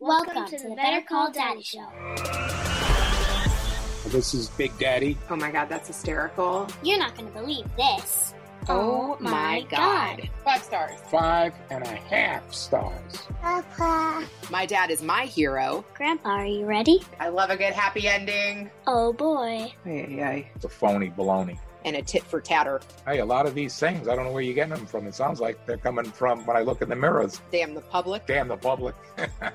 Welcome to the Better Call Daddy Show. This is Big Daddy. Oh my god, that's hysterical. You're not going to believe this. Oh, my god. Five stars. Five and a half stars. Papa. My dad is my hero. Grandpa, are you ready? I love a good happy ending. Oh boy. Ay, ay, It's a phony baloney. And a tit for tatter. Hey, a lot of these things, I don't know where you're getting them from. It sounds like they're coming from when I look in the mirrors. Damn the public. Damn the public.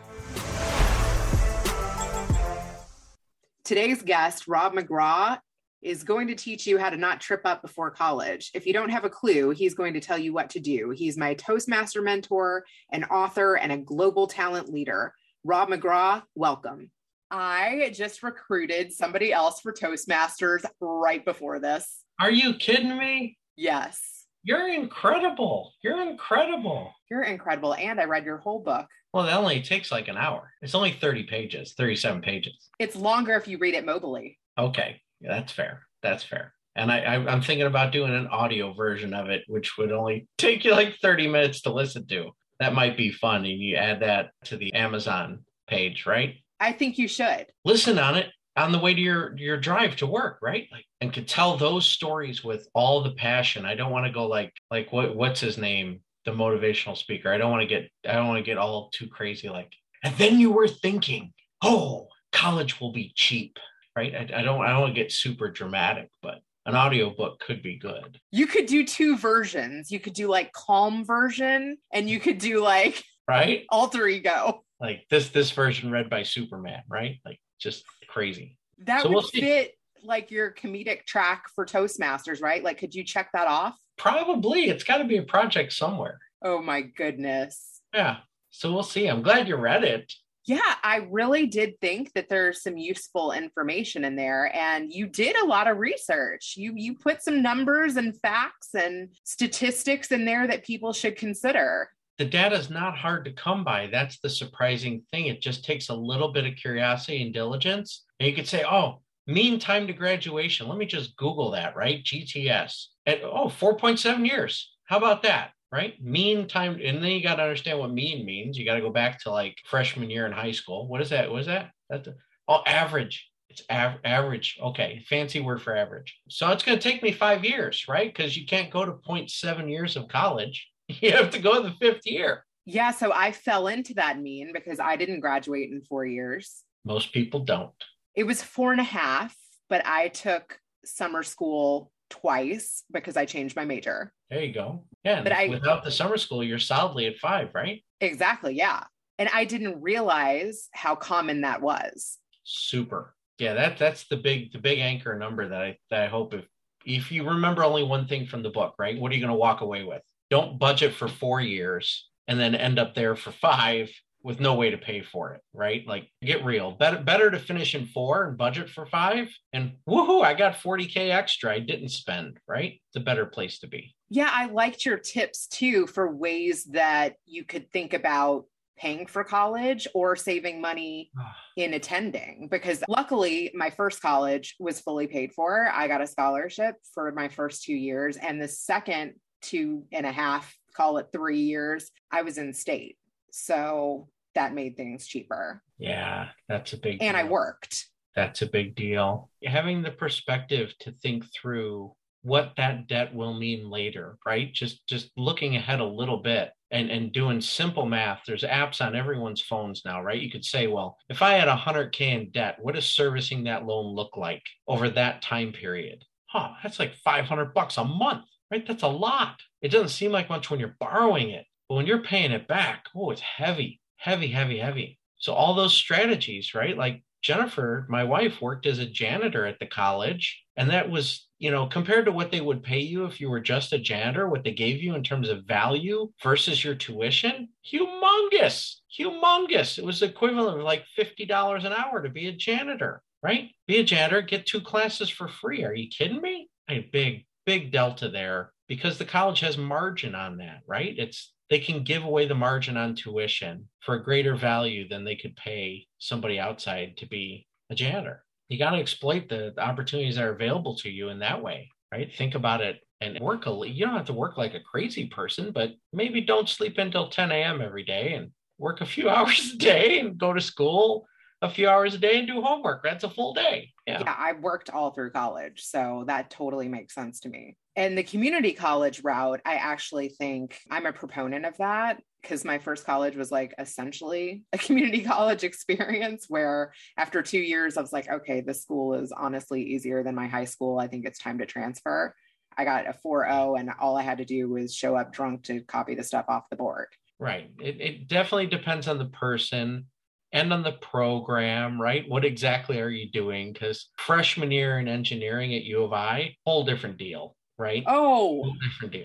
Today's guest, Rob McGraw, is going to teach you how to not trip up before college. If you don't have a clue, he's going to tell you what to do. He's my Toastmaster mentor, an author, and a global talent leader. Rob McGraw, welcome. I just recruited somebody else for Toastmasters right before this. Are you kidding me? Yes, You're incredible. You're incredible. you're incredible. And I read your whole book. Well, that only takes like an hour. It's only 30 pages, 37 pages. It's longer if you read it mobily. Okay. Yeah, that's fair. That's fair. And I, I, I'm thinking about doing an audio version of it, which would only take you like 30 minutes to listen to. That might be fun. And you add that to the Amazon page, right? I think you should. Listen on it on the way to your your drive to work, right? Like and could tell those stories with all the passion. I don't want to go like like what what's his name? The motivational speaker. I don't want to get I don't want to get all too crazy like and then you were thinking, oh, college will be cheap, right? I, I don't I don't want to get super dramatic, but an audiobook could be good. You could do two versions. You could do like calm version and you could do like Right? alter ego. Like this this version read by Superman, right? Like just crazy. That So would we'll fit like your comedic track for Toastmasters, right? Like, could you check that off? Probably it's got to be a project somewhere. Oh my goodness. Yeah. So we'll see. I'm glad you read it. Yeah, I really did think that there's some useful information in there and you did a lot of research. You you put some numbers and facts and statistics in there that people should consider. The data is not hard to come by. That's the surprising thing. It just takes a little bit of curiosity and diligence. And you could say, oh, mean time to graduation. Let me just Google that, right? GTS. And oh, 4.7 years. How about that? Right? Mean time. And then you got to understand what mean means. You got to go back to like freshman year in high school. What is that? What is that? That's oh, average. It's av- average. Okay. Fancy word for average. So it's going to take me five years, right? Because you can't go to 0.7 years of college. You have to go in the fifth year. Yeah, so I fell into that mean because I didn't graduate in four years. Most people don't. It was four and a half, but I took summer school twice because I changed my major. There you go. Yeah. But I- without the summer school, you're solidly at five, right? Exactly. Yeah. And I didn't realize how common that was. Super. Yeah, that that's the big the big anchor number that I that I hope if if you remember only one thing from the book, right? What are you going to walk away with? Don't budget for four years and then end up there for five with no way to pay for it, right? Like get real. Better better to finish in four and budget for five and woohoo, I got 40k extra I didn't spend, right? It's a better place to be. Yeah. I liked your tips too for ways that you could think about paying for college or saving money in attending because luckily my first college was fully paid for. I got a scholarship for my first two years, and the second two and a half, call it three years, I was in state. So that made things cheaper. Yeah, that's a big And I worked. That's a big deal. Having the perspective to think through what that debt will mean later, right? Just just looking ahead a little bit and and doing simple math. There's apps on everyone's phones now, right? You could say, well, if I had 100k in debt, what does servicing that loan look like over that time period? Huh, that's like 500 bucks a month, right? That's a lot. It doesn't seem like much when you're borrowing it, but when you're paying it back, oh, it's heavy, heavy, heavy, heavy. So all those strategies, right? Like Jennifer, my wife, worked as a janitor at the college. And that was, you know, compared to what they would pay you if you were just a janitor, what they gave you in terms of value versus your tuition, humongous, humongous. It was equivalent of like $50 an hour to be a janitor, right? Be a janitor, get two classes for free. Are you kidding me? A big, big delta there because the college has margin on that, right? It's they can give away the margin on tuition for a greater value than they could pay somebody outside to be a janitor. You got to exploit the, the opportunities that are available to you in that way, right? Think about it and work a you don't have to work like a crazy person, but maybe don't sleep until 10 a.m. every day and work a few hours a day and go to school a few hours a day and do homework. That's a full day. Yeah. yeah, I worked all through college. So that totally makes sense to me. And the community college route, I actually think I'm a proponent of that because my first college was like essentially a community college experience where after two years, I was like, okay, this school is honestly easier than my high school. I think it's time to transfer. I got a 4.0 and all I had to do was show up drunk to copy the stuff off the board. Right. It, it definitely depends on the person and on the program, right? What exactly are you doing? Because freshman year in engineering at U of I, whole different deal, right? Oh,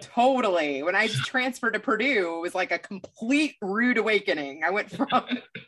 totally. When I transferred to Purdue, it was like a complete rude awakening. I went from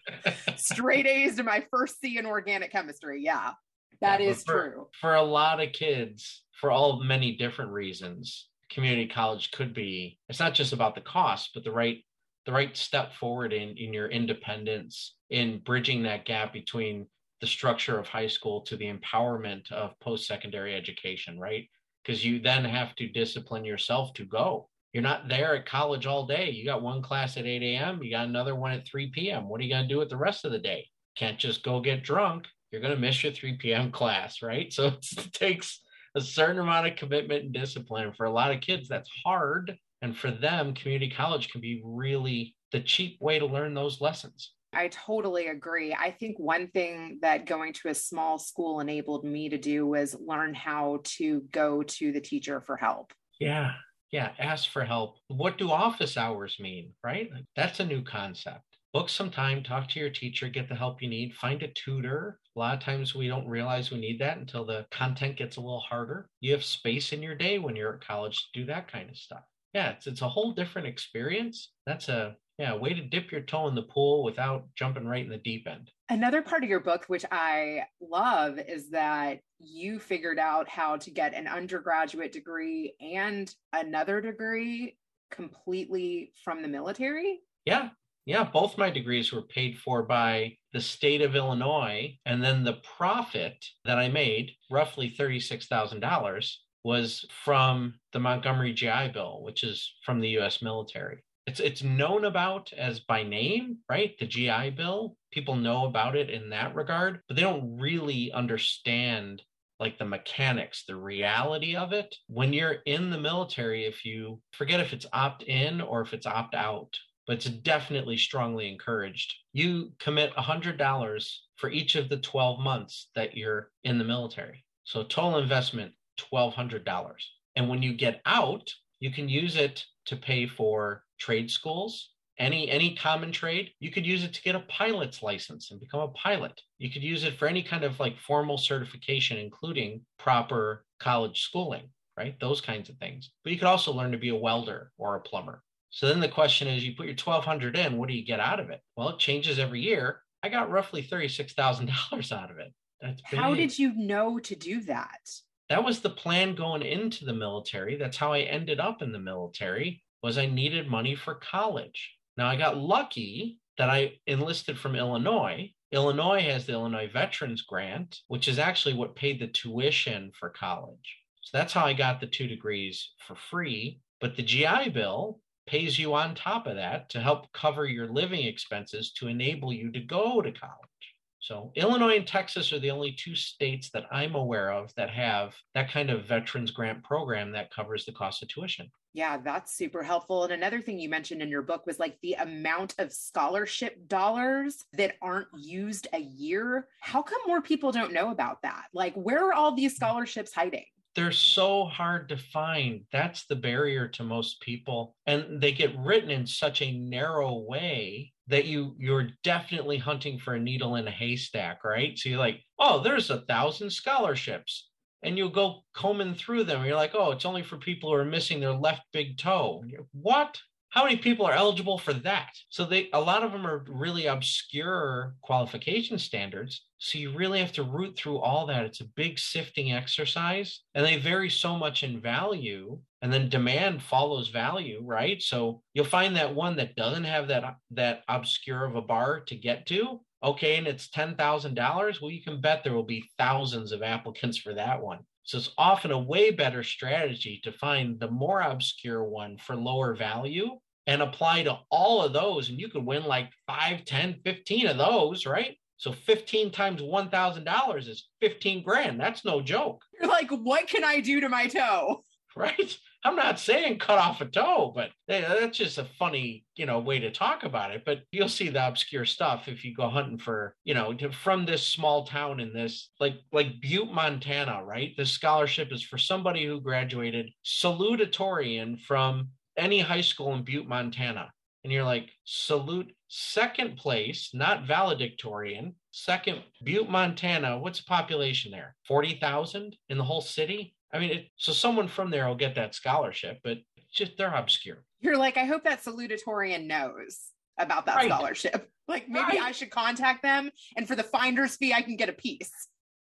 straight A's to my first C in organic chemistry. Yeah, that yeah, is for, true. For a lot of kids, for all many different reasons, community college could be, it's not just about the cost, but the right the right step forward in in your independence in bridging that gap between the structure of high school to the empowerment of post-secondary education right because you then have to discipline yourself to go. You're not there at college all day. You got one class at 8 a.m you got another one at 3 p.m what are you going to do with the rest of the day? Can't just go get drunk. You're going to miss your 3 p.m class right? So it takes a certain amount of commitment and discipline. For a lot of kids that's hard. And for them, community college can be really the cheap way to learn those lessons. I totally agree. I think one thing that going to a small school enabled me to do was learn how to go to the teacher for help. Yeah. Yeah. Ask for help. What do office hours mean? Right. That's a new concept. Book some time, talk to your teacher, get the help you need, find a tutor. A lot of times we don't realize we need that until the content gets a little harder. You have space in your day when you're at college to do that kind of stuff yeah, it's it's a whole different experience. That's a yeah, way to dip your toe in the pool without jumping right in the deep end. Another part of your book, which I love, is that you figured out how to get an undergraduate degree and another degree completely from the military. Yeah. Yeah. Both my degrees were paid for by the state of Illinois. And then the profit that I made, roughly $36,000, was from the Montgomery GI Bill, which is from the US military. It's it's known about as by name, right? The GI Bill. People know about it in that regard, but they don't really understand like the mechanics, the reality of it. When you're in the military, if you forget if it's opt in or if it's opt out, but it's definitely strongly encouraged. You commit $100 for each of the 12 months that you're in the military. So total investment $1,200. And when you get out, you can use it to pay for trade schools, any any common trade. You could use it to get a pilot's license and become a pilot. You could use it for any kind of like formal certification including proper college schooling right? Those kinds of things. But you could also learn to be a welder or a plumber. So then the question is you put your 1200 in what do you get out of it? Well it changes every year. I got roughly $36000 out of it. That's big. how did you know to do that that was the plan going into the military. That's how I ended up in the military was I needed money for college. Now I got lucky that I enlisted from Illinois. Illinois has the Illinois Veterans Grant, which is actually what paid the tuition for college. So that's how I got the two degrees for free. But the GI Bill pays you on top of that to help cover your living expenses to enable you to go to college. So Illinois and Texas are the only two states that I'm aware of that have that kind of veterans grant program that covers the cost of tuition. Yeah, that's super helpful. And another thing you mentioned in your book was like the amount of scholarship dollars that aren't used a year. How come more people don't know about that? Like, where are all these mm-hmm. scholarships hiding? They're so hard to find. That's the barrier to most people. And they get written in such a narrow way that you you're definitely hunting for a needle in a haystack, right? So you're like, oh, there's a thousand scholarships. And you'll go combing through them. You're like, oh, it's only for people who are missing their left big toe. What? How many people are eligible for that? So they a lot of them are really obscure qualification standards. So you really have to root through all that. It's a big sifting exercise and they vary so much in value and then demand follows value right? So you'll find that one that doesn't have that that obscure of a bar to get to okay and it's $10,000 well you can bet there will be thousands of applicants for that one so it's often a way better strategy to find the more obscure one for lower value and apply to all of those and you could win like 5 10 15 of those right? So 15 times $1000 is 15 grand. That's no joke. You're like, what can I do to my toe? right i'm not saying cut off a toe but that's just a funny you know way to talk about it. But you'll see the obscure stuff if you go hunting for you know to, from this small town in this like like butte montana right? This scholarship is for somebody who graduated salutatorian from any high school in butte montana. And you're like salute second place not valedictorian second butte montana. What's the population there? 40000 in the whole city I mean, it, so someone from there will get that scholarship, but just they're obscure. You're like, I hope that salutatorian knows about that Right. scholarship. Like maybe Right. I should contact them and for the finder's fee, I can get a piece.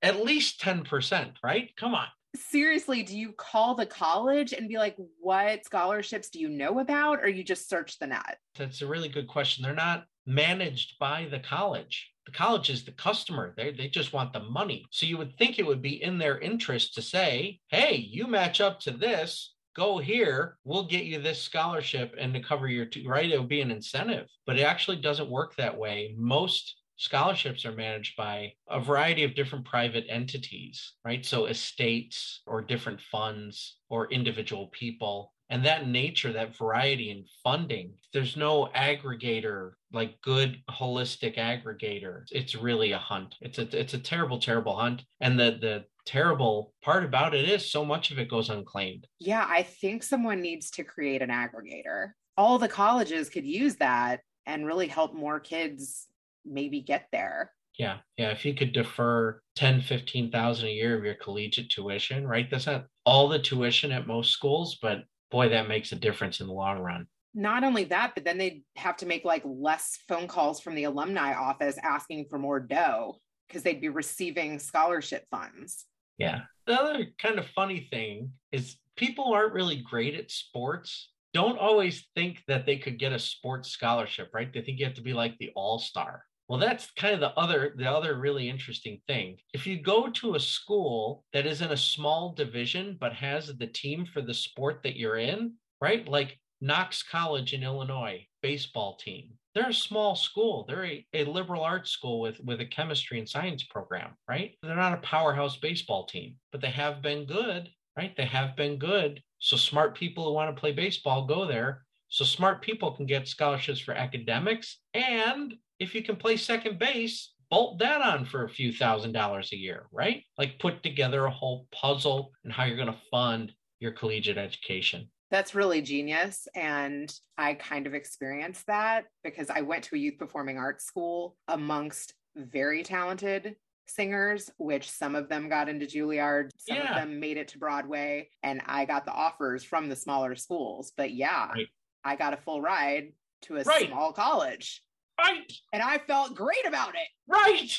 At least 10%, right? Come on. Seriously, do you call the college and be like, what scholarships do you know about? Or you just search the net? That's a really good question. They're not managed by the college. The college is the customer. They, they just want the money. So you would think it would be in their interest to say, hey, you match up to this, go here, we'll get you this scholarship and to cover your, t-, right? It would be an incentive, but it actually doesn't work that way. Most scholarships are managed by a variety of different private entities, right? So estates or different funds or individual people. And that nature, that variety in funding, there's no aggregator, like good holistic aggregator. It's really a hunt. It's a it's a terrible, terrible hunt. And the the terrible part about it is so much of it goes unclaimed. Yeah, I think someone needs to create an aggregator. All the colleges could use that and really help more kids maybe get there. Yeah. Yeah. If you could defer 10, 15,000 a year of your collegiate tuition, right? That's not all the tuition at most schools, but boy, that makes a difference in the long run. Not only that, but then they'd have to make like less phone calls from the alumni office asking for more dough because they'd be receiving scholarship funds. Yeah. The other kind of funny thing is people aren't really great at sports. Don't always think that they could get a sports scholarship, right? They think you have to be like the all-star. Well, that's kind of the other the other really interesting thing. If you go to a school that is in a small division but has the team for the sport that you're in, right? Like Knox College in Illinois, baseball team. They're a small school. They're a, a liberal arts school with, with a chemistry and science program, right? They're not a powerhouse baseball team, but they have been good, right? They have been good. So smart people who want to play baseball go there. So smart people can get scholarships for academics. And if you can play second base, bolt that on for a few thousand dollars a year, right? Like put together a whole puzzle and how you're going to fund your collegiate education. That's really genius. And I kind of experienced that because I went to a youth performing arts school amongst very talented singers, which some of them got into Juilliard, some Yeah. of them made it to Broadway, and I got the offers from the smaller schools. But yeah, Right. I got a full ride to a Right. small college Right, and I felt great about it. right.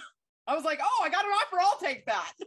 I was like, oh, I got an offer. I'll take that.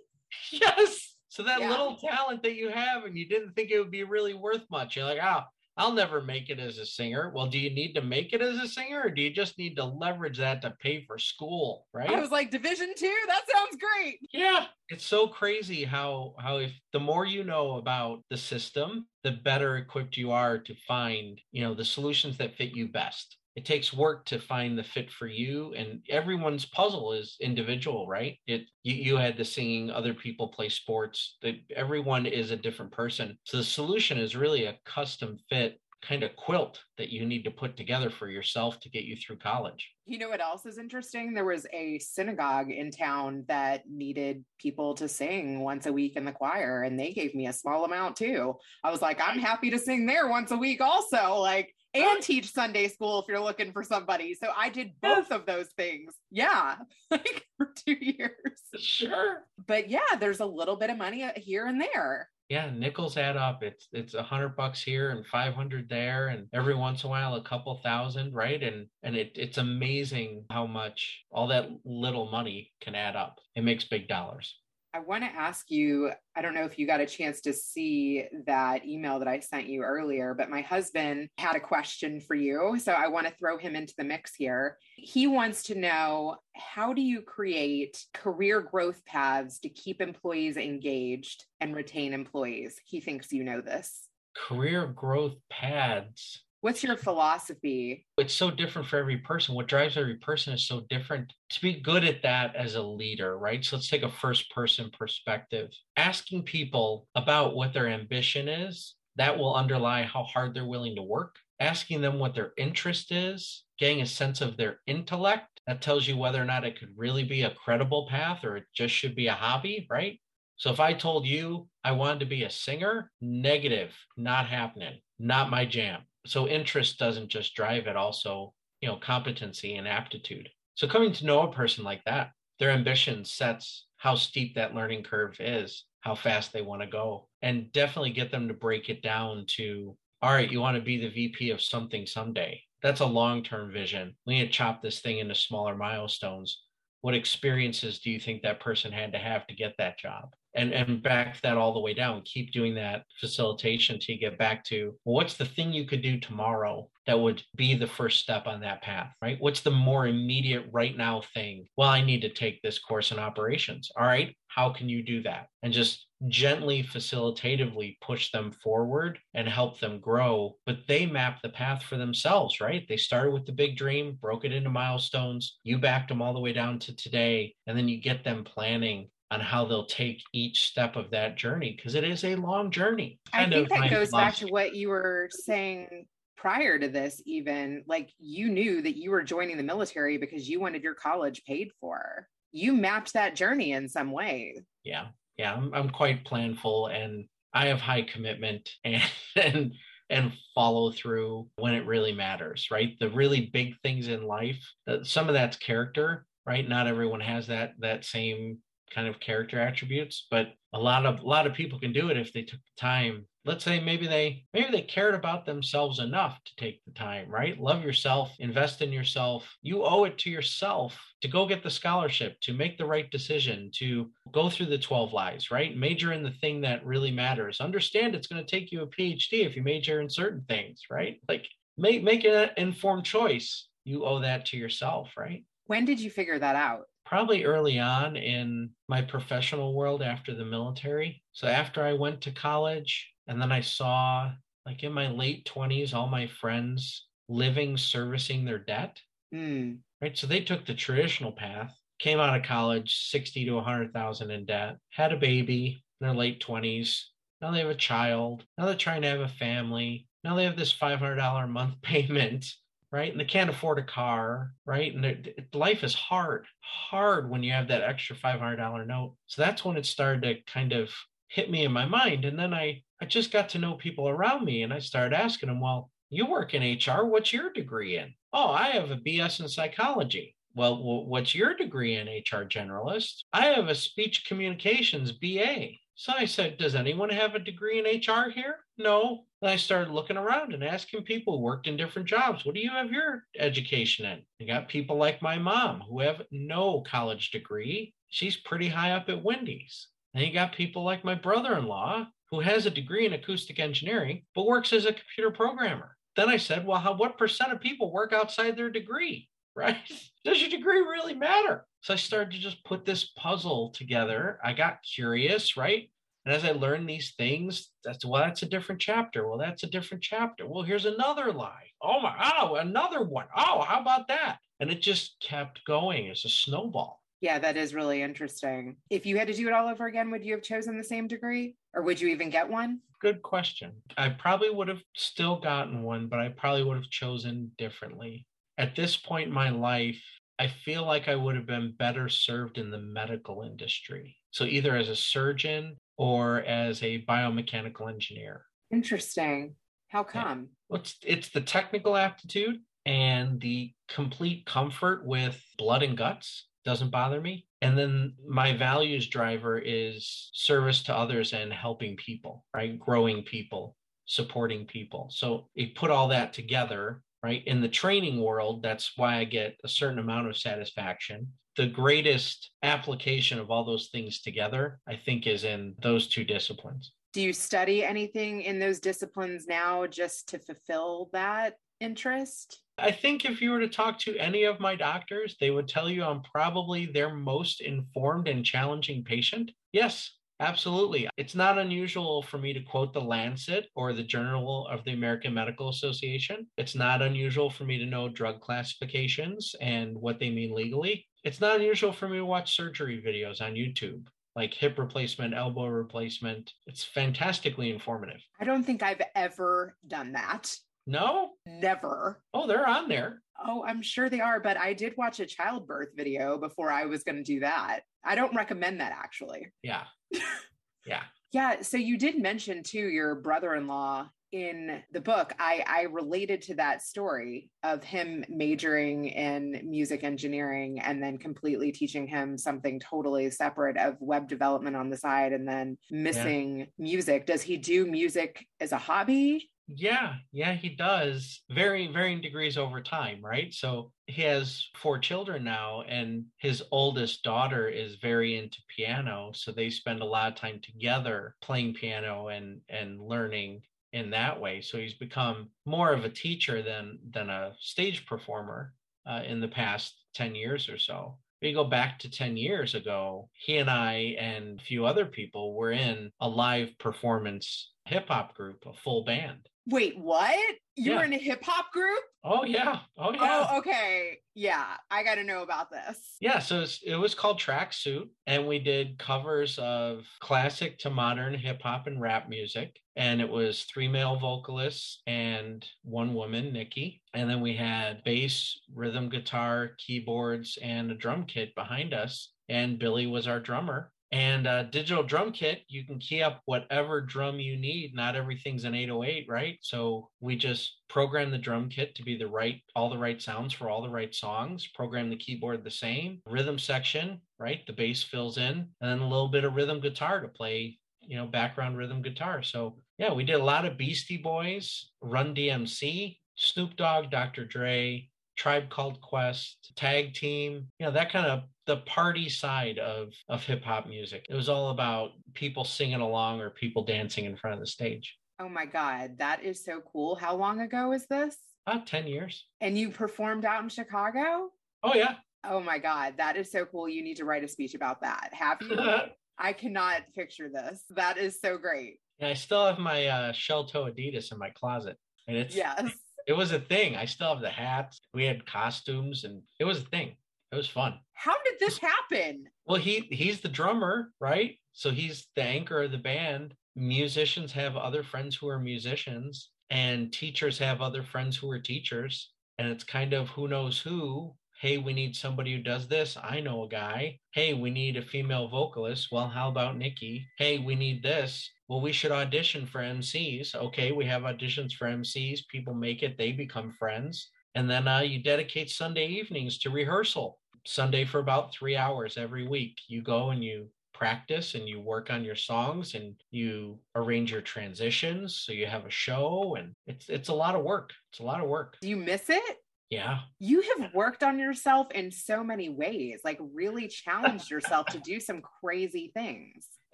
Yes. So that Yeah. little talent that you have and you didn't think it would be really worth much, you're like, oh, I'll never make it as a singer. Well, do you need to make it as a singer or do you just need to leverage that to pay for school? Right. I was like, Division two? That sounds great. Yeah, it's so crazy how how if the more you know about the system, the better equipped you are to find, you know, the solutions that fit you best. It takes work to find the fit for you and everyone's puzzle is individual, right? It you, you had the singing, other people play sports, that everyone is a different person. So the solution is really a custom fit kind of quilt that you need to put together for yourself to get you through college. You know what else is interesting? There was a synagogue in town that needed people to sing once a week in the choir, and they gave me a small amount too. I was like, I'm happy to sing there once a week, also, like, and teach Sunday school if you're looking for somebody. So I did both of those things. Yeah, like for two years. Sure. But yeah, there's a little bit of money uh, here and there. yeah nickels add up it's it's a hundred bucks here and 500 there and every once in a while a couple thousand right and and it it's amazing how much all that little money can add up it makes big dollars I want to ask you I don't know if you got a chance to see that email that I sent you earlier, but my husband had a question for you. So I want to throw him into the mix here. He wants to know how do you create career growth paths to keep employees engaged and retain employees? He thinks you know this. career growth pads What's your philosophy? It's so different for every person. What drives every person is so different. To be good at that as a leader, right? So let's take a first person perspective. Asking people about what their ambition is, that will underlie how hard they're willing to work. Asking them what their interest is, getting a sense of their intellect, that tells you whether or not it could really be a credible path or it just should be a hobby, right? So if I told you I wanted to be a singer, negative, not happening, not my jam. So interest doesn't just drive it, also, you know, competency and aptitude. So coming to know a person like that, their ambition sets how steep that learning curve is, how fast they want to go, and definitely get them to break it down to, all right, you want to be the VP of something someday. That's a long term vision. We need to chop this thing into smaller milestones. What experiences do you think that person had to have to get that job? And and back that all the way down. Keep doing that facilitation to you get back to well, what's the thing you could do tomorrow that would be the first step on that path right? What's the more immediate right now thing? Well i need to take this course in operations. All right how can you do that? And just gently facilitatively push them forward and help them grow. But they map the path for themselves right? They started with the big dream broke it into milestones. You backed them all the way down to today and then you get them planning on how they'll take each step of that journey because it is a long journey. I think that goes back to what you were saying prior to this, even like you knew that you were joining the military because you wanted your college paid for. You mapped that journey in some way. Yeah. Yeah. I'm, I'm quite planful and I have high commitment and, and, and follow through when it really matters, right? The really big things in life, uh, some of that's character, right? Not everyone has that, that same kind of character attributes but a lot of a lot of people can do it if they took the time. Let's say maybe they maybe they cared about themselves enough to take the time right? Love yourself invest in yourself. You owe it to yourself to go get the scholarship to make the right decision to go through the 12 lies right? Major in the thing that really matters. Understand it's going to take you a phd if you major in certain things right? Like make make an informed choice. You owe that to yourself right? When did you figure that out probably early on in my professional world after the military. So after I went to college, and then I saw, like in my late 20s, all my friends living servicing their debt. Mm. Right. So they took the traditional path, came out of college 60 to 100,000 in debt, had a baby in their late 20s. Now they have a child. Now they're trying to have a family. Now they have this $500 a month payment right? And they can't afford a car, right? And life is hard, hard when you have that extra $500 note. So that's when it started to kind of hit me in my mind. And then I, I just got to know people around me and I started asking them, well, you work in HR. What's your degree in? Oh, I have a BS in psychology. Well, what's your degree in HR generalist? I have a speech communications BA. So I said, Does anyone have a degree in HR here? No. Then I started looking around and asking people who worked in different jobs, what do you have your education in? I got people like my mom who have no college degree. She's pretty high up at Wendy's. And you got people like my brother in law who has a degree in acoustic engineering, but works as a computer programmer. Then I said, well, how, what percent of people work outside their degree? Right? Does your degree really matter? So I started to just put this puzzle together. I got curious, right? And as I learned these things, that's well, that's a different chapter. Well, that's a different chapter. Well, here's another lie. Oh my, oh, another one. Oh, how about that? And it just kept going as a snowball. Yeah, that is really interesting. If you had to do it all over again, would you have chosen the same degree or would you even get one? Good question. I probably would have still gotten one, but I probably would have chosen differently. At this point in my life, I feel like I would have been better served in the medical industry. So either as a surgeon or as a biomechanical engineer. Interesting. How come? Yeah. It's, it's the technical aptitude and the complete comfort with blood and guts doesn't bother me. And then my values driver is service to others and helping people, right? Growing people, supporting people. So you put all that together, right? In the training world, that's why I get a certain amount of satisfaction the greatest application of all those things together, I think, is in those two disciplines. Do you study anything in those disciplines now just to fulfill that interest? I think if you were to talk to any of my doctors, they would tell you I'm probably their most informed and challenging patient. Yes, Absolutely. It's not unusual for me to quote the Lancet or the Journal of the American Medical Association. It's not unusual for me to know drug classifications and what they mean legally. It's not unusual for me to watch surgery videos on YouTube, like hip replacement, elbow replacement. It's fantastically informative. I don't think I've ever done that. No? Never. Oh, they're on there. Oh, I'm sure they are, but I did watch a childbirth video before I was going to do that. I don't recommend that actually. Yeah. yeah. Yeah. So you did mention too your brother in law in the book. I, I related to that story of him majoring in music engineering and then completely teaching him something totally separate of web development on the side and then missing yeah. music. Does he do music as a hobby? Yeah, yeah, he does. Varying varying degrees over time, right? So he has four children now, and his oldest daughter is very into piano. So they spend a lot of time together playing piano and and learning in that way. So he's become more of a teacher than than a stage performer uh, in the past ten years or so. We go back to 10 years ago, he and I and a few other people were in a live performance hip hop group, a full band. Wait, what? You yeah. were in a hip hop group? Oh yeah. Oh yeah. Oh, okay. Yeah, I got to know about this. Yeah, so it was called Tracksuit, and we did covers of classic to modern hip hop and rap music. And it was three male vocalists and one woman, Nikki. And then we had bass, rhythm guitar, keyboards, and a drum kit behind us. And Billy was our drummer. And uh, digital drum kit, you can key up whatever drum you need. Not everything's an 808, right? So we just program the drum kit to be the right, all the right sounds for all the right songs. Program the keyboard the same. Rhythm section, right? The bass fills in, and then a little bit of rhythm guitar to play, you know, background rhythm guitar. So yeah, we did a lot of Beastie Boys, Run DMC, Snoop Dogg, Dr. Dre, Tribe Called Quest, Tag Team, you know, that kind of the party side of of hip hop music. It was all about people singing along or people dancing in front of the stage. Oh my god, that is so cool. How long ago was this? About 10 years. And you performed out in Chicago? Oh yeah. Oh my god, that is so cool. You need to write a speech about that. Have you? I cannot picture this. That is so great. And I still have my uh, shell toe Adidas in my closet. And it's yes it was a thing. I still have the hats. We had costumes, and it was a thing. It was fun. How did this happen? Well, he he's the drummer, right? So he's the anchor of the band. Musicians have other friends who are musicians, and teachers have other friends who are teachers. And it's kind of who knows who. Hey, we need somebody who does this. I know a guy. Hey, we need a female vocalist. Well, how about Nikki? Hey, we need this well, we should audition for MCs. Okay, we have auditions for MCs. People make it, they become friends. And then uh, you dedicate Sunday evenings to rehearsal. Sunday for about three hours every week. You go and you practice and you work on your songs and you arrange your transitions so you have a show and it's it's a lot of work. It's a lot of work. Do you miss it? Yeah. You have worked on yourself in so many ways, like really challenged yourself to do some crazy things.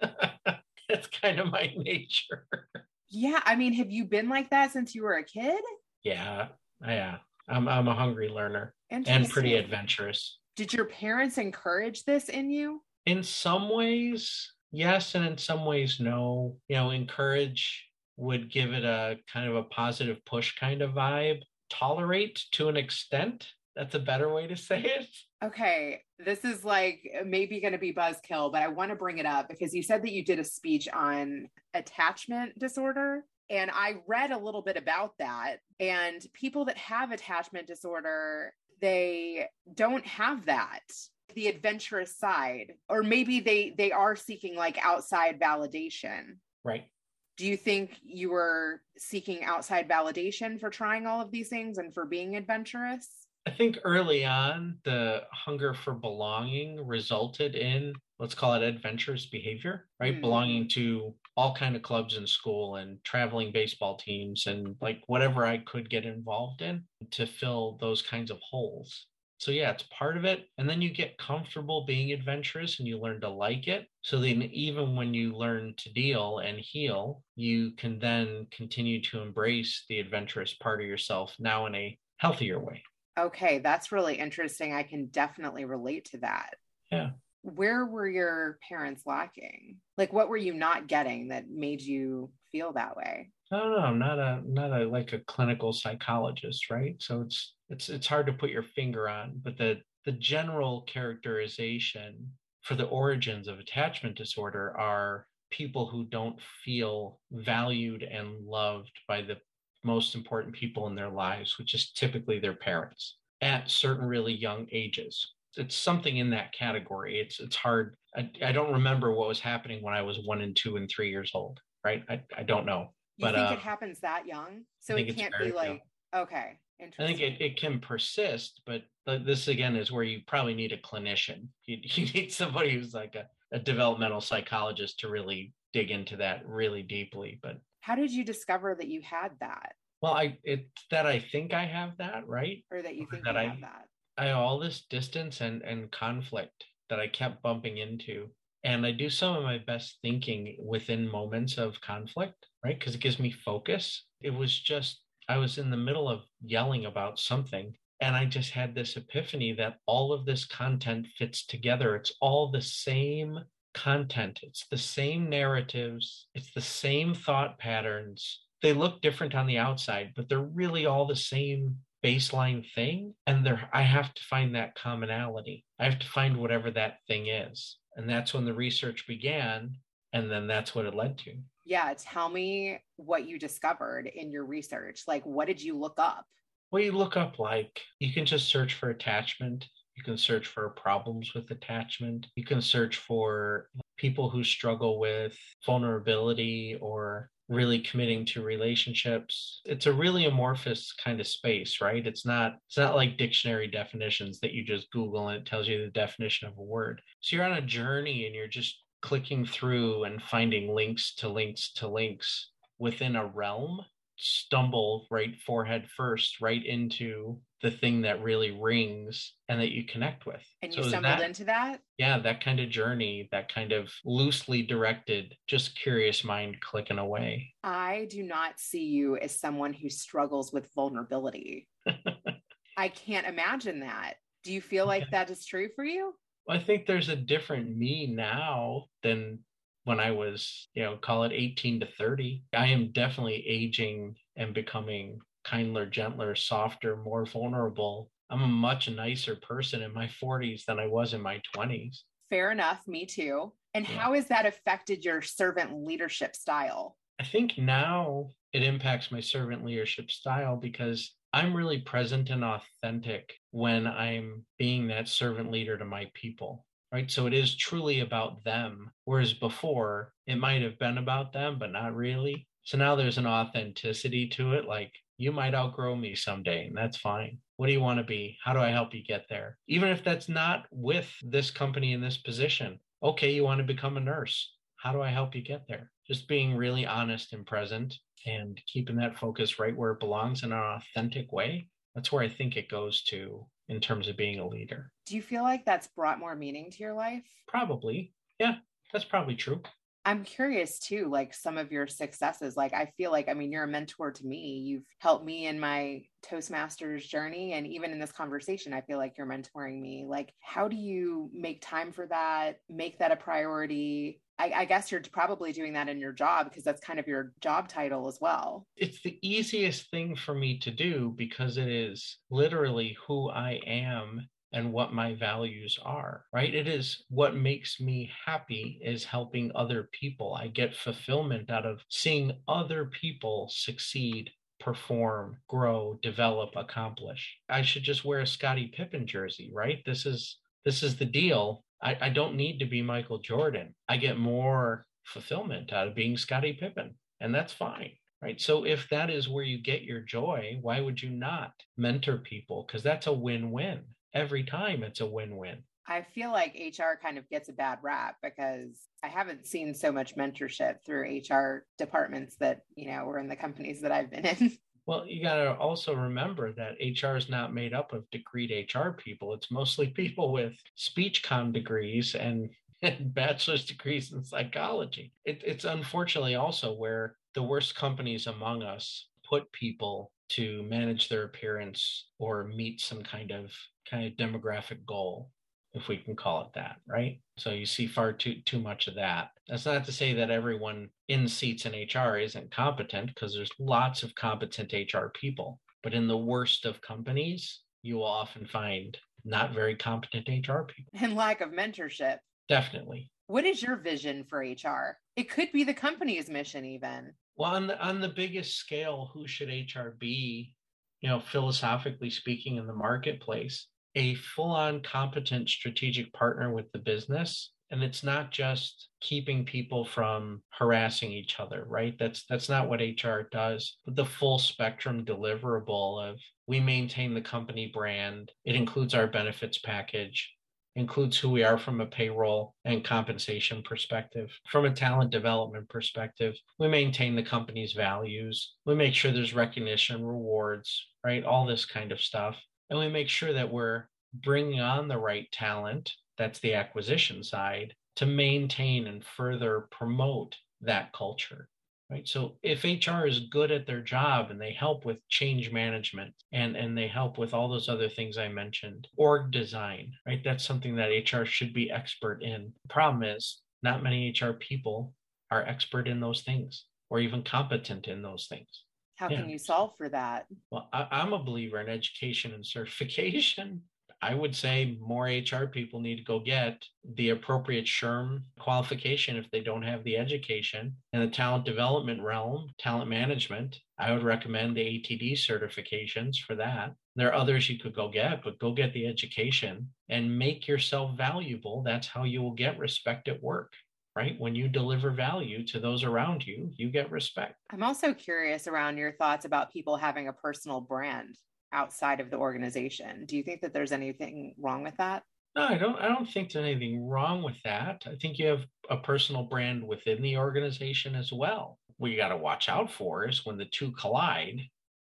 that's kind of my nature. Yeah, I mean, have you been like that since you were a kid? Yeah, yeah. I'm I'm a hungry learner and pretty adventurous. Did your parents encourage this in you? In some ways, yes, and in some ways, no. You know, encourage would give it a kind of a positive push kind of vibe. Tolerate to an extent. That's a better way to say it okay, this is like maybe going to be buzzkill, but I want to bring it up because you said that you did a speech on attachment disorder. And I read a little bit about that. And people that have attachment disorder, they don't have that the adventurous side or maybe they they are seeking like outside validation right do you think you were seeking outside validation for trying all of these things and for being adventurous I think early on, the hunger for belonging resulted in let's call it adventurous behavior, right? Mm-hmm. Belonging to all kind of clubs in school and traveling baseball teams and like whatever I could get involved in to fill those kinds of holes. So yeah, it's part of it. And then you get comfortable being adventurous and you learn to like it. So then even when you learn to deal and heal, you can then continue to embrace the adventurous part of yourself now in a healthier way. Okay, that's really interesting. I can definitely relate to that. Yeah. Where were your parents lacking? Like, what were you not getting that made you feel that way? I don't know. I'm not a not a like a clinical psychologist, right? So it's it's it's hard to put your finger on, but the the general characterization for the origins of attachment disorder are people who don't feel valued and loved by the most important people in their lives, which is typically their parents at certain really young ages. It's something in that category. It's it's hard. I, I don't remember what was happening when I was one and two and three years old, right? I, I don't know. You but, think uh, it happens that young? So it can't be like young. okay. I think it, it can persist, but this again is where you probably need a clinician. You, you need somebody who's like a, a developmental psychologist to really dig into that really deeply. But how did you discover that you had that? Well, I it that I think I have that, right? Or that you think that you I, have that. I all this distance and and conflict that I kept bumping into. And I do some of my best thinking within moments of conflict, right? Because it gives me focus. It was just I was in the middle of yelling about something and I just had this epiphany that all of this content fits together. It's all the same content, it's the same narratives, it's the same thought patterns. They look different on the outside, but they're really all the same baseline thing. And there, I have to find that commonality. I have to find whatever that thing is. And that's when the research began. And then that's what it led to. Yeah. Tell me what you discovered in your research. Like, what did you look up? Well, you look up like you can just search for attachment. You can search for problems with attachment. You can search for people who struggle with vulnerability or really committing to relationships. It's a really amorphous kind of space, right? It's not it's not like dictionary definitions that you just Google and it tells you the definition of a word. So you're on a journey and you're just clicking through and finding links to links to links within a realm stumble right forehead first right into the thing that really rings and that you connect with. And you so stumbled that, into that? Yeah, that kind of journey, that kind of loosely directed, just curious mind clicking away. I do not see you as someone who struggles with vulnerability. I can't imagine that. Do you feel like that is true for you? I think there's a different me now than when I was, you know, call it 18 to 30. I am definitely aging and becoming kinder, gentler, softer, more vulnerable. I'm a much nicer person in my 40s than I was in my 20s. Fair enough. Me too. And yeah. how has that affected your servant leadership style? I think now it impacts my servant leadership style because I'm really present and authentic when I'm being that servant leader to my people right? So it is truly about them. Whereas before, it might have been about them, but not really. So now there's an authenticity to it. Like, you might outgrow me someday, and that's fine. What do you want to be? How do I help you get there? Even if that's not with this company in this position. Okay, you want to become a nurse. How do I help you get there? Just being really honest and present and keeping that focus right where it belongs in an authentic way. That's where I think it goes to in terms of being a leader. Do you feel like that's brought more meaning to your life? Probably. Yeah, that's probably true. I'm curious too, like some of your successes. Like, I feel like, I mean, you're a mentor to me. You've helped me in my Toastmasters journey. And even in this conversation, I feel like you're mentoring me. Like, how do you make time for that? Make that a priority? I, I, guess you're probably doing that in your job because that's kind of your job title as well. It's the easiest thing for me to do because it is literally who I am and what my values are, right? It is what makes me happy is helping other people. I get fulfillment out of seeing other people succeed perform, grow, develop, accomplish. I should just wear a Scottie Pippen jersey, right? This is this is the deal. I, I don't need to be Michael Jordan. I get more fulfillment out of being Scottie Pippen, and that's fine. Right. So if that is where you get your joy, why would you not mentor people? Because that's a win win. Every time it's a win win. I feel like HR kind of gets a bad rap because I haven't seen so much mentorship through HR departments that, you know, were in the companies that I've been in. Well, you got to also remember that HR is not made up of degreed HR people. It's mostly people with speech com degrees and, and bachelor's degrees in psychology. It, it's unfortunately also where the worst companies among us put people to manage their appearance or meet some kind of kind of demographic goal. if we can call it that, right? So you see far too too much of that. That's not to say that everyone in seats in HR isn't competent, because there's lots of competent HR people. But in the worst of companies, you will often find not very competent HR people. And lack of mentorship. Definitely. What is your vision for HR? It could be the company's mission, even. Well, on the, on the biggest scale, who should HR be? You know, philosophically speaking, in the marketplace, a full on competent strategic partner with the business. And it's not just keeping people from harassing each other, right? That's that's not what HR does. But the full spectrum deliverable of we maintain the company brand. It includes our benefits package includes who we are from a payroll and compensation perspective. From a talent development perspective, we maintain the company's values. We make sure there's recognition, rewards, right? All this kind of stuff. And we make sure that we're bringing on the right talent. That's the acquisition side to maintain and further promote that culture right? So if hr is good at their job and they help with change management and and they help with all those other things i mentioned org design right? That's something that hr should be expert in. The problem is not many hr people are expert in those things or even competent in those things. How yeah. can you solve for that? Well I, i'm a believer in education and certification I would say more HR people need to go get the appropriate SHRM qualification if they don't have the education. In the talent development realm, talent management, I would recommend the ATD certifications for that. There are others you could go get, but go get the education and make yourself valuable. That's how you will get respect at work right? When you deliver value to those around you, you get respect. I'm also curious around your thoughts about people having a personal brand outside of the organization. Do you think that there's anything wrong with that? No, I don't. I don't think there's anything wrong with that. I think you have a personal brand within the organization as well. What you got to watch out for is when the two collide,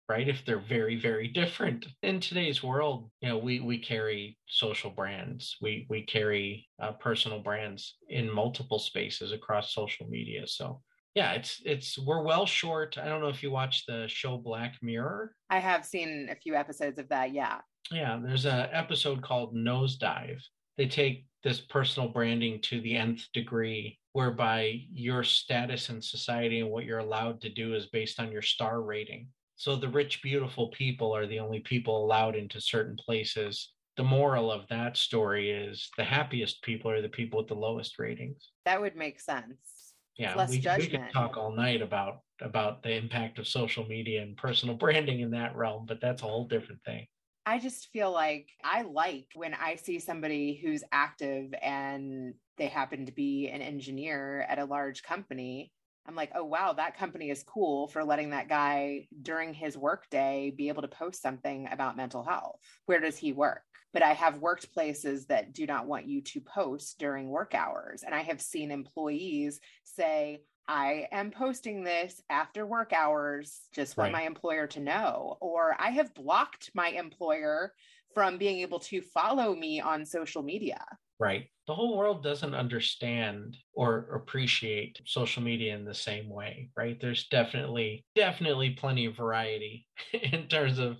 right? If they're very, very different in today's world, you know, we we carry social brands, we we carry uh, personal brands in multiple spaces across social media. So yeah, it's it's we're well short. I don't know if you watch the show Black Mirror. I have seen a few episodes of that. Yeah. Yeah, there's an episode called Nosedive. They take this personal branding to the nth degree, whereby your status in society and what you're allowed to do is based on your star rating. So the rich, beautiful people are the only people allowed into certain places. The moral of that story is the happiest people are the people with the lowest ratings. That would make sense yeah we, we could talk all night about about the impact of social media and personal branding in that realm but that's a whole different thing. I just feel like i like when i see somebody who's active and they happen to be an engineer at a large company i'm like oh wow that company is cool for letting that guy during his workday be able to post something about mental health. Where does he work but I have worked places that do not want you to post during work hours. And I have seen employees say, I am posting this after work hours, just want right. my employer to know. Or I have blocked my employer from being able to follow me on social media. Right. The whole world doesn't understand or appreciate social media in the same way, right? There's definitely, definitely plenty of variety in terms of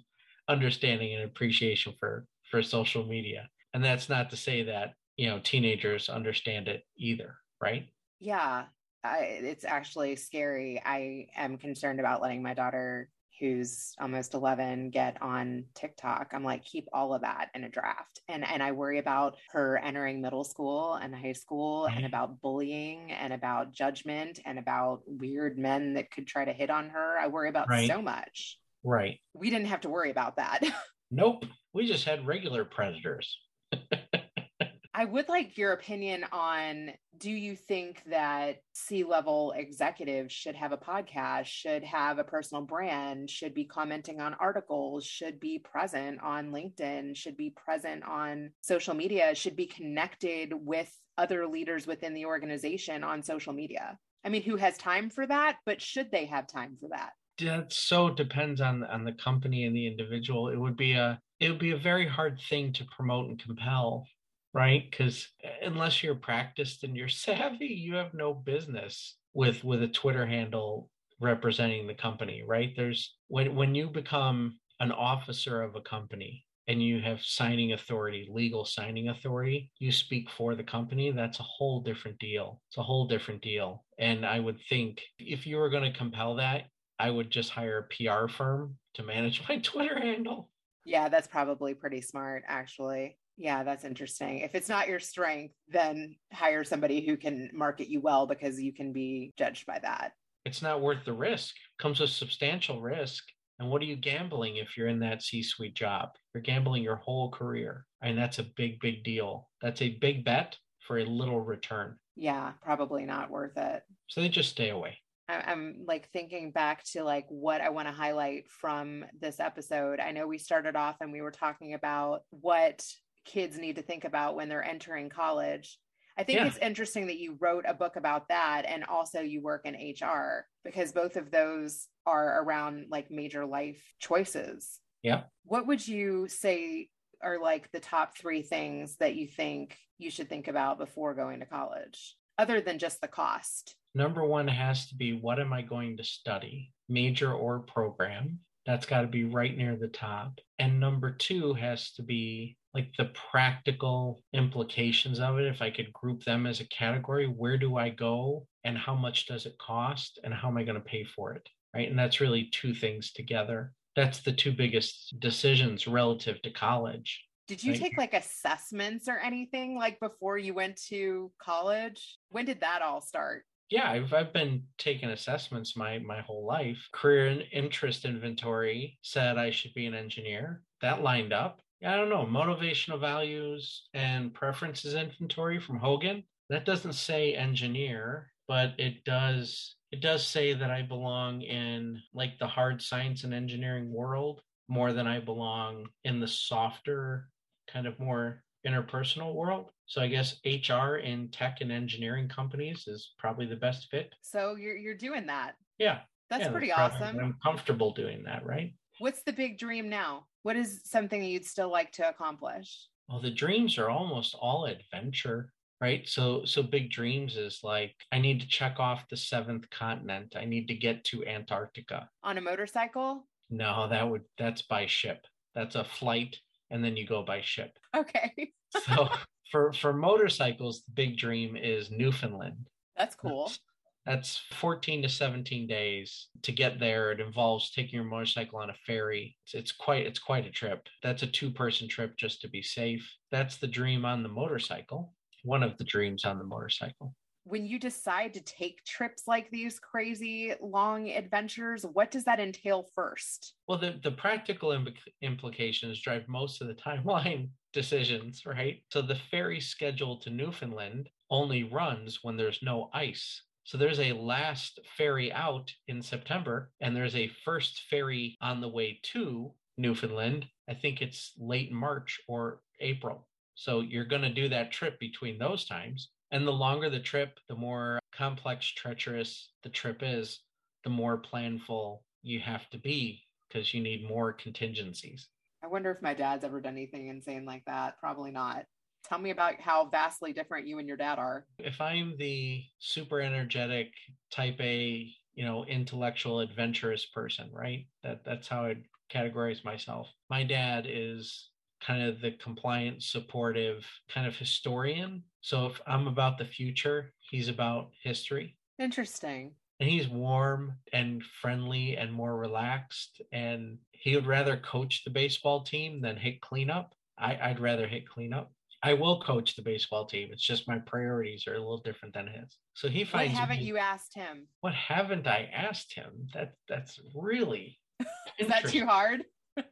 understanding and appreciation for for social media. And that's not to say that, you know, teenagers understand it either, right? Yeah. I, it's actually scary. I am concerned about letting my daughter, who's almost 11, get on TikTok. I'm like, keep all of that in a draft. And, and I worry about her entering middle school and high school right. and about bullying and about judgment and about weird men that could try to hit on her. I worry about right. so much. Right. We didn't have to worry about that. Nope. We just had regular predators. I would like your opinion on do you think that C level executives should have a podcast, should have a personal brand, should be commenting on articles, should be present on LinkedIn, should be present on social media, should be connected with other leaders within the organization on social media? I mean, who has time for that? But should they have time for that? That so depends on on the company and the individual. It would be a it would be a very hard thing to promote and compel, right? Because uh, unless you're practiced and you're savvy, you have no business with with a Twitter handle representing the company, right? There's when when you become an officer of a company, and you have signing authority, legal signing authority, you speak for the company, that's a whole different deal. It's a whole different deal. And I would think if you were going to compel that, I would just hire a PR firm to manage my Twitter handle. Yeah, that's probably pretty smart, actually. Yeah, that's interesting. If it's not your strength, then hire somebody who can market you well because you can be judged by that. It's not worth the risk. Comes with substantial risk. And what are you gambling if you're in that C suite job? You're gambling your whole career. And that's a big, big deal. That's a big bet for a little return. Yeah, probably not worth it. So they just stay away. I'm like thinking back to like what I want to highlight from this episode. I know we started off and we were talking about what kids need to think about when they're entering college. I think yeah. it's interesting that you wrote a book about that and also you work in HR because both of those are around like major life choices. Yeah. What would you say are like the top three things that you think you should think about before going to college, other than just the cost? Number one has to be what am I going to study, major or program? That's got to be right near the top. And number two has to be like the practical implications of it. If I could group them as a category, where do I go and how much does it cost and how am I going to pay for it? Right. And that's really two things together. That's the two biggest decisions relative to college. Did you take like assessments or anything like before you went to college? When did that all start? Yeah, I've, I've been taking assessments my my whole life. Career and interest inventory said I should be an engineer. That lined up. I don't know, motivational values and preferences inventory from Hogan. That doesn't say engineer, but it does it does say that I belong in like the hard science and engineering world more than I belong in the softer kind of more interpersonal world. So I guess HR in tech and engineering companies is probably the best fit. So you're you're doing that. Yeah. That's yeah, pretty that's awesome. I'm comfortable doing that, right? What's the big dream now? What is something you'd still like to accomplish? Well, the dreams are almost all adventure, right? So so big dreams is like I need to check off the seventh continent. I need to get to Antarctica. On a motorcycle? No, that would that's by ship. That's a flight and then you go by ship. Okay. so for for motorcycles, the big dream is Newfoundland. That's cool. That's, that's 14 to 17 days to get there. It involves taking your motorcycle on a ferry. It's, it's quite it's quite a trip. That's a two-person trip just to be safe. That's the dream on the motorcycle. One of the dreams on the motorcycle when you decide to take trips like these crazy long adventures, what does that entail first? Well, the, the practical imp- implications drive most of the timeline decisions, right? So the ferry schedule to Newfoundland only runs when there's no ice. So there's a last ferry out in September, and there's a first ferry on the way to Newfoundland. I think it's late March or April. So you're going to do that trip between those times. And the longer the trip, the more complex, treacherous the trip is, the more planful you have to be because you need more contingencies. I wonder if my dad's ever done anything insane like that. Probably not. Tell me about how vastly different you and your dad are. If I'm the super energetic type A, you know, intellectual adventurous person, right? That that's how I'd categorize myself. My dad is kind of the compliant, supportive kind of historian. So if I'm about the future, he's about history. Interesting. And he's warm and friendly and more relaxed. And he would rather coach the baseball team than hit cleanup. I, would rather hit cleanup. I will coach the baseball team. It's just my priorities are a little different than his. So he finds. What haven't me, you asked him? What haven't I asked him? That that's really. Is that too hard?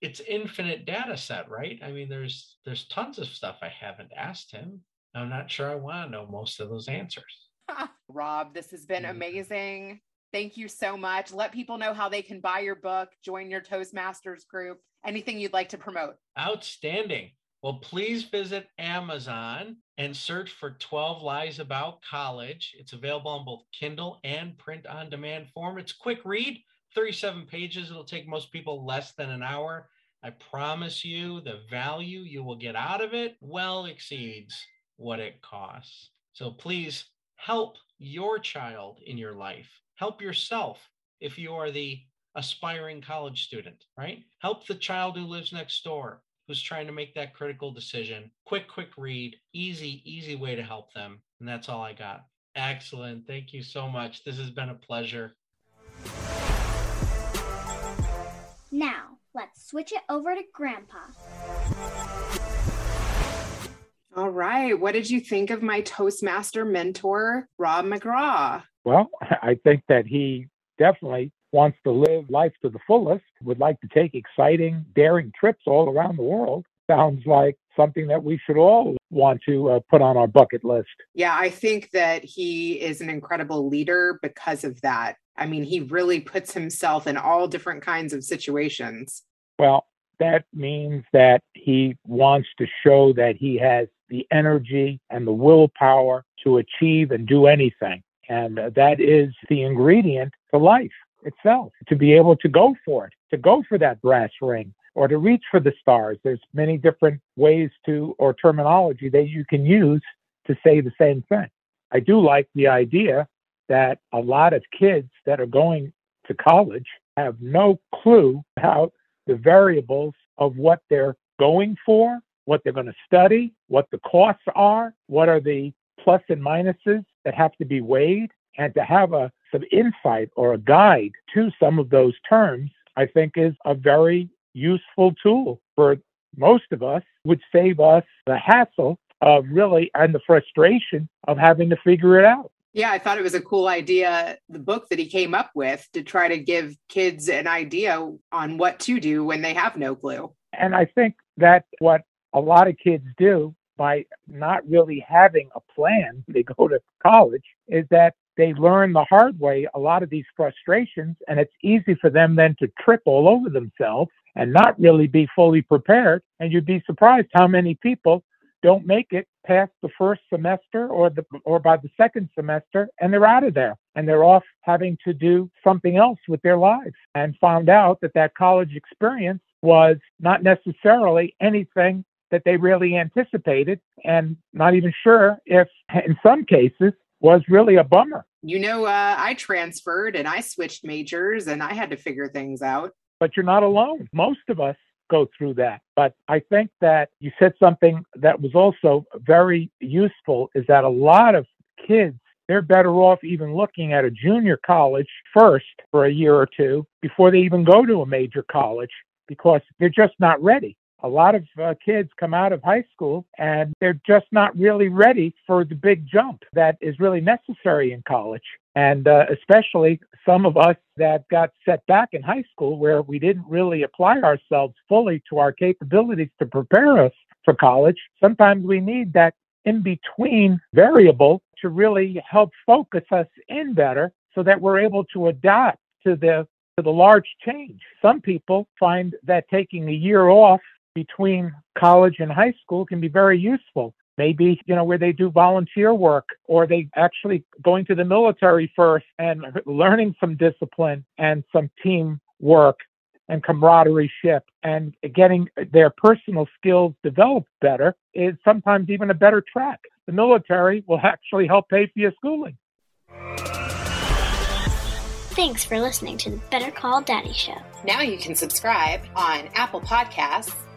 it's infinite data set, right? I mean, there's there's tons of stuff I haven't asked him. I'm not sure I want to know most of those answers. Rob, this has been mm-hmm. amazing. Thank you so much. Let people know how they can buy your book, join your Toastmasters group, anything you'd like to promote. Outstanding. Well, please visit Amazon and search for 12 Lies About College. It's available on both Kindle and print on demand form. It's quick read, 37 pages. It'll take most people less than an hour. I promise you the value you will get out of it well exceeds what it costs. So please help your child in your life. Help yourself. If you are the aspiring college student, right? Help the child who lives next door who's trying to make that critical decision. Quick, quick read, easy, easy way to help them. And that's all I got. Excellent. Thank you so much. This has been a pleasure. Now, let's switch it over to Grandpa. All right. What did you think of my Toastmaster mentor, Rob McGraw? Well, I think that he definitely wants to live life to the fullest, would like to take exciting, daring trips all around the world. Sounds like something that we should all want to uh, put on our bucket list. Yeah, I think that he is an incredible leader because of that. I mean, he really puts himself in all different kinds of situations. Well, that means that he wants to show that he has the energy and the willpower to achieve and do anything. And uh, that is the ingredient to life itself, to be able to go for it, to go for that brass ring or to reach for the stars. There's many different ways to, or terminology that you can use to say the same thing. I do like the idea that a lot of kids that are going to college have no clue about the variables of what they're going for, what they're going to study, what the costs are, what are the plus and minuses that have to be weighed, and to have a some insight or a guide to some of those terms, I think is a very useful tool for most of us, would save us the hassle of really and the frustration of having to figure it out. Yeah, I thought it was a cool idea, the book that he came up with to try to give kids an idea on what to do when they have no clue. And I think that what a lot of kids do by not really having a plan, they go to college, is that they learn the hard way a lot of these frustrations, and it's easy for them then to trip all over themselves and not really be fully prepared. And you'd be surprised how many people don't make it past the first semester or the or by the second semester and they're out of there and they're off having to do something else with their lives and found out that that college experience was not necessarily anything that they really anticipated and not even sure if in some cases was really a bummer. You know uh, i transferred and i switched majors and i had to figure things out. But you're not alone. Most of us go through that. But I think that you said something that was also very useful is that a lot of kids, they're better off even looking at a junior college first for a year or two before they even go to a major college because they're just not ready. A lot of uh, kids come out of high school and they're just not really ready for the big jump that is really necessary in college. And uh, especially some of us that got set back in high school where we didn't really apply ourselves fully to our capabilities to prepare us for college. Sometimes we need that in between variable to really help focus us in better so that we're able to adapt to the to the large change. Some people find that taking a year off between college and high school can be very useful. Maybe you know where they do volunteer work or they actually going to the military first and learning some discipline and some team work and camaraderie ship and getting their personal skills developed better is sometimes even a better track. The military will actually help pay for your schooling. Thanks for listening to the Better Call Daddy Show. Now you can subscribe on Apple Podcasts,